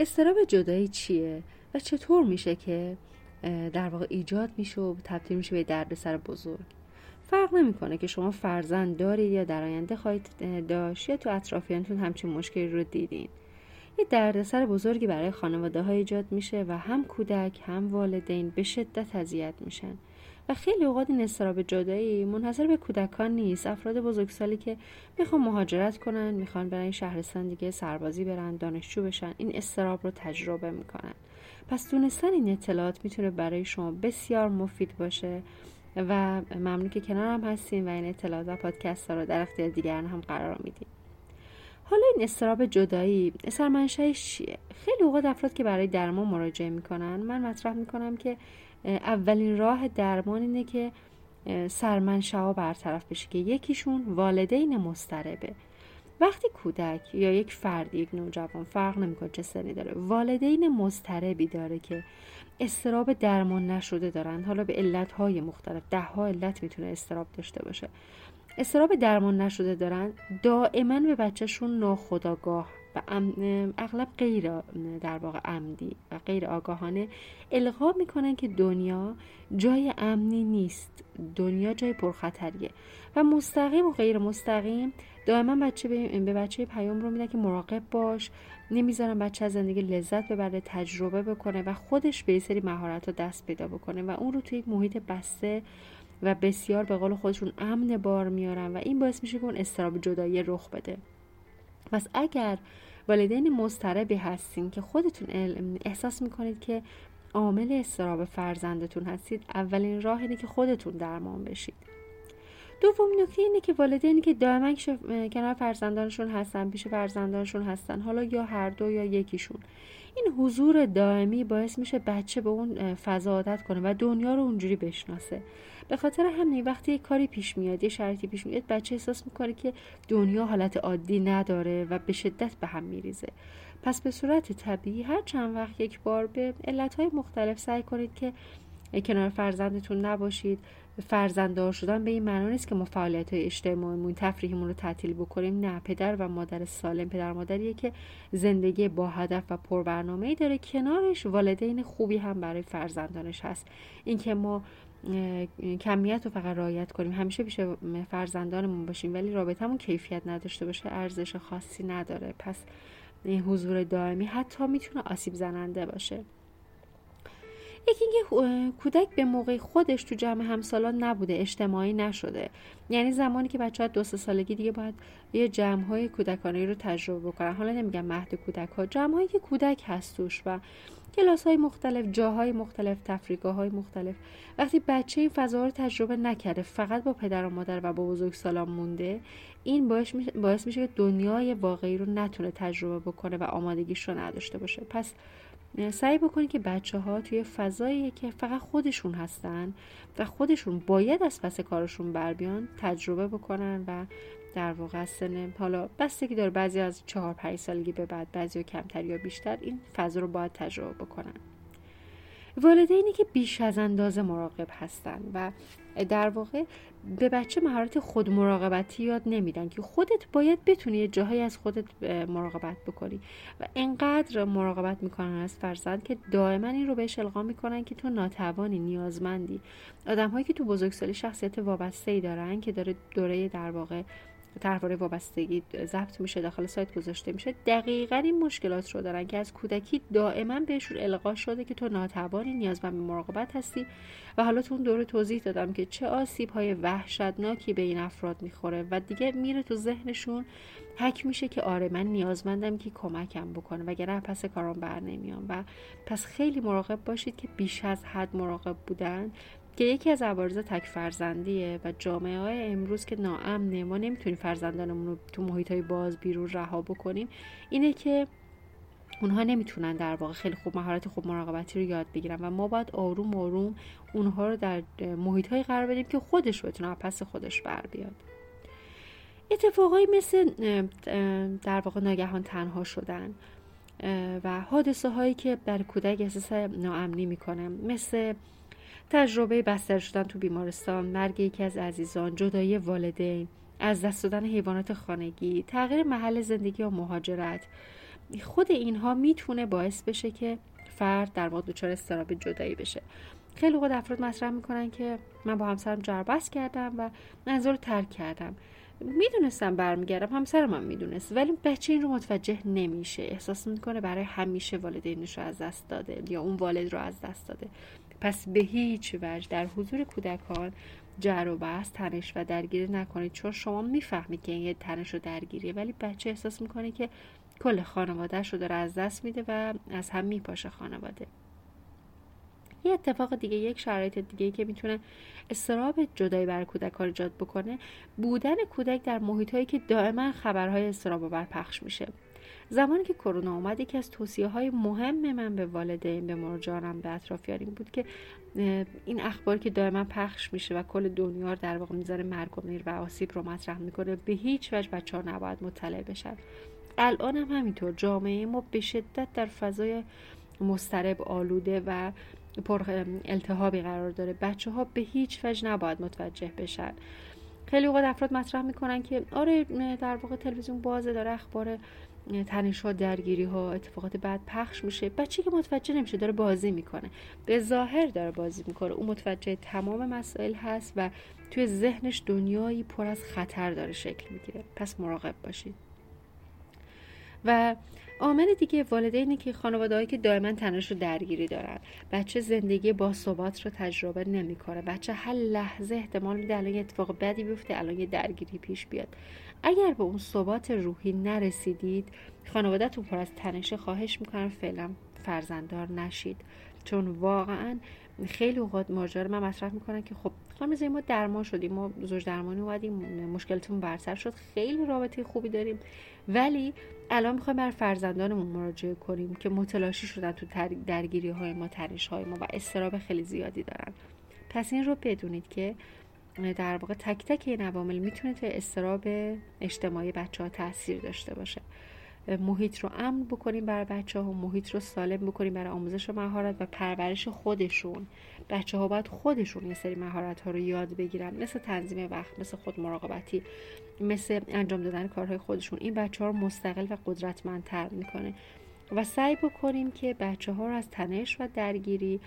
استراب جدایی چیه و چطور میشه که در واقع ایجاد میشه و تبدیل میشه به دردسر بزرگ؟ فرق نمی‌کنه که شما فرزند دارید یا در آینده خواهید داشت یا تو اطرافیانتون همچین مشکلی رو دیدین. یه دردسر بزرگی برای خانواده ها ایجاد میشه و هم کودک هم والدین به شدت اذیت میشن. و خیلی اوقات این استراب جدایی منحصر به کودکان نیست. افراد بزرگسالی که می‌خوان مهاجرت کنن می‌خوان برن شهرستان دیگه سربازی برن دانشجو بشن این استراب رو تجربه می‌کنن. پس دونستن این اطلاعات می‌تونه برای شما بسیار مفید باشه و ممنون که کنارم هستین و این اطلاعات و پادکست ها رو در اختیار دیگران هم قرار میدین. حالا این استراب جدایی سرمنشهش چیه؟ خیلی اوقات افراد که برای درمان مراجعه می‌کنن من مطرح می‌کنم که اولین راه درمان اینه که سرمنشه ها برطرف بشه که یکیشون والدین مستربه وقتی کودک یا یک فرد یک نوجوان فرق نمی‌کنه چه سنی داره والدین مضطربی داره که استراب درمان نشده دارن. حالا به علتهای مختلف ده ها علت می‌تونه استراب داشته باشه. استراب درمان نشده دارن دائما به بچهشون ناخداگاه و اغلب غیر در واقع عمدی و غیر آگاهانه القا می‌کنن که دنیا جای امنی نیست. دنیا جای پرخطریه و مستقیم و غیر مستقیم دائما بچه به بچه پیام رو میده که مراقب باش نمی‌ذارن بچه از زندگی لذت ببره تجربه بکنه و خودش به سری مهارت رو دست پیدا بکنه و اون رو توی یک محیط بسته و بسیار به قول خودشون امن بار میارن و این باعث میشه که اون استراب جدایی رخ بده. پس اگر والدین مضطربی هستین که خودتون احساس می‌کنید که عامل استراب فرزندتون هستید اولین راه اینه که خودتون درمان بشید. دوم نکته اینه که والدینی که دائما کنار فرزندانشون هستن پیش فرزندانشون هستن حالا یا هر دو یا یکیشون. این حضور دائمی باعث میشه بچه به اون فضا عادت کنه و دنیا رو اونجوری بشناسه. به خاطر همین وقتی یه کاری پیش میاد یه شرطی پیش میاد بچه احساس می‌کنه که دنیا حالت عادی نداره و به شدت به هم میریزه. پس به صورت طبیعی هر چند وقت یک بار به علتهای مختلف سعی کنید که کنار فرزندتون نباشید. فرزنددار شدن به این معنا نیست که ما فعالیت های اجتماعیمون تفریحمون رو تعطیل بکنیم. نه پدر و مادر سالم پدر مادریه که زندگی با هدف و پربرنامه ای داره. کنارش والدین خوبی هم برای فرزندانش هست. اینکه ما کمیت رو فقط رعایت کنیم. همیشه پیش فرزندانمون باشیم ولی رابطهمون کیفیت نداشته باشه ارزش خاصی نداره. پس حضور دائمی حتی می‌تونه آسیب زننده باشه. یکی اینکه کودک به موقع خودش تو جمع همسالان نبوده اجتماعی نشده. یعنی زمانی که بچه ها دو سه سالگی دیگه باید یه جمع های کودکانه رو تجربه بکنن. حالا نمیگم مهد کودک ها جمع هایی که کودک هست توش و کلاس های مختلف جاهای مختلف تفریگاه های مختلف. وقتی بچه این فضا رو تجربه نکرده فقط با پدر و مادر و با بزرگ سالان مونده این باعث میشه که دنیای واقعی رو نتونه تجربه بکنه و آمادگیش رو نداشته باشه. پس سعی بکنید که بچه ها توی فضایی که فقط خودشون هستن و خودشون باید از پس کارشون بر بیان تجربه بکنن و در واقع سن حالا بستگی داره بعضی از چهار پنج سالگی به بعد بعضی کمتر یا بیشتر این فضا رو باید تجربه بکنن. والدینی که بیش از اندازه مراقب هستن و در واقع به بچه مهارت خود مراقبتی یاد نمیدن که خودت باید بتونی جاهایی از خودت مراقبت بکنی. و انقدر مراقبت می‌کنن از فرزند که دائما این رو بهش القا می‌کنن که تو ناتوانی نیازمندی. آدم هایی که تو بزرگسالی شخصیت وابسته ای دارن که داره دوره در واقع طرحواره وابستگی ضبط میشه داخل سایت گذاشته میشه. دقیقا این مشکلات رو دارن که از کودکی دائما بهشون القا شده که تو ناتوانی نیازمند به مراقبت هستی. و حالا تو اون دوره توضیح دادم که چه آسیب های وحشتناکی به این افراد می‌خوره و دیگه میره تو ذهنشون. حک میشه که آره من نیازمندم که کمکم بکنه. وگرنه پس کارام بر نمیام و پس خیلی مراقب باشید که بیش از حد مراقب بودن. که یکی از عوارض تک فرزندیه و جامعه های امروز که ناامنه ما نمی‌تونیم فرزندانمون رو تو محیط های باز بیرون رها بکنیم اینه که اونها نمی‌تونن در واقع خیلی خوب مهارت خوب مراقبتی رو یاد بگیرن و ما باید آروم آروم اونها رو در محیط های قرار بدیم که خودش بتونه پس خودش بر بیاد. اتفاقایی مثل در واقع ناگهان تنها شدن و حادثه هایی که در کودک احساس ناامنی می‌کنه مثل تجربه بستر شدن تو بیمارستان مرگ یکی از عزیزان جدایی والدین از دست دادن حیوانات خانگی تغییر محل زندگی و مهاجرت. خود اینها می‌تونه باعث بشه که فرد در واقع دچار استراب جدایی بشه. خیلی وقت افراد مطرح می‌کنن که من با همسرم جربست کردم و منظور رو ترک کردم. می‌دونستم برمیگردم همسرم هم می‌دونست ولی بچه این رو متوجه نمیشه. احساس می‌کنه برای همیشه والدینش رو از دست داده یا اون والد رو از دست داده. پس به هیچ وجه در حضور کودکان جر و بحث تنش و درگیری نکنید. چون شما می‌فهمید که این یه تنش و درگیریه ولی بچه احساس می‌کنه که کل خانوادهش رو داره از دست میده و از هم میپاشه خانواده. یه اتفاق دیگه یک شرایط دیگه که می‌تونه استراب جدایی برای کودکان ایجاد بکنه بودن کودک در محیط هایی که دائما خبرهای استراب بر پخش میشه. زمانی که کرونا اومد یکی از توصیه های مهم من به والدین به مرجانم به اطرافیان بود که این اخباری که دائما پخش میشه و کل دنیا در واقع می‌ذاره مرگ و میر و آسیب رو مطرح می‌کنه به هیچ وجه بچه ها نباید مطلع بشن. الان هم همینطور جامعه ما به شدت در فضای مسترب آلوده و پر التهابی قرار داره. بچه ها به هیچ وجه نباید متوجه بشن. خیلی اوقات افراد مطرح می‌کنن که آره در واقع تلویزیون بازه داره اخبار تنش ها درگیری ها اتفاقات بعد پخش میشه. بچه که متوجه نمیشه داره بازی می‌کنه. به ظاهر داره بازی می‌کنه. اون متوجه تمام مسائل هست و توی ذهنش دنیایی پر از خطر داره شکل می‌گیره. پس مراقب باشید. و عامل دیگه والدینی که خانواده که دائما تنش رو درگیری دارن. بچه زندگی با ثبات رو تجربه نمی‌کنه. بچه هر لحظه احتمال میده الان اتفاق بدی بیفته الان یه درگیری پیش بیاد. اگر به اون ثبات روحی نرسیدید خانوادهتون پر از تنشه خواهش می‌کنم فعلا فرزنددار نشید. چون واقعا خیلی اوقات ماجرا من مطرح می‌کنن که خب خانم ما درمان شدیم ما زوج درمانی اومدیم مشکلتون برطرف شد خیلی رابطه خوبی داریم. ولی الان می‌خوایم بر فرزندانمون مراجعه کنیم که متلاشی شدن تو درگیری های ما تنش های ما و استراب خیلی زیادی دارن. پس این رو بدونید که در واقع تک تک این عوامل می‌تونه تا استراب اجتماعی بچه ها تاثیر داشته باشه. محیط رو امن بکنیم برای بچه ها محیط رو سالم بکنیم برای آموزش و مهارت و پرورش خودشون. بچه ها باید خودشون یه سری مهارت ها رو یاد بگیرن مثل تنظیم وقت مثل خود مراقبتی مثل انجام دادن کارهای خودشون. این بچه ها رو مستقل و قدرتمندتر می‌کنه. و سعی بکنیم که بچه ها رو از تنش و درگیری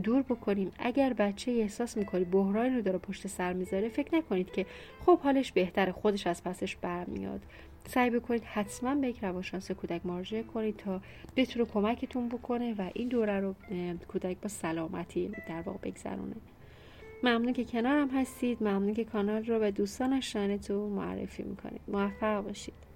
دور بکنیم. اگر بچه احساس می‌کنید بحرانی رو داره پشت سر می‌ذاره فکر نکنید که خب حالش بهتره خودش از پسش برمیاد. سعی بکنید حتما به یک روانشناس کودک مراجعه کنید تا بتونه کمکتون بکنه و این دوره رو کودک با سلامتی در واقع بگذرونه. ممنون که کنارم هستید. ممنون که کانال رو به دوستان تو معرفی می‌کنید. موفق باشید.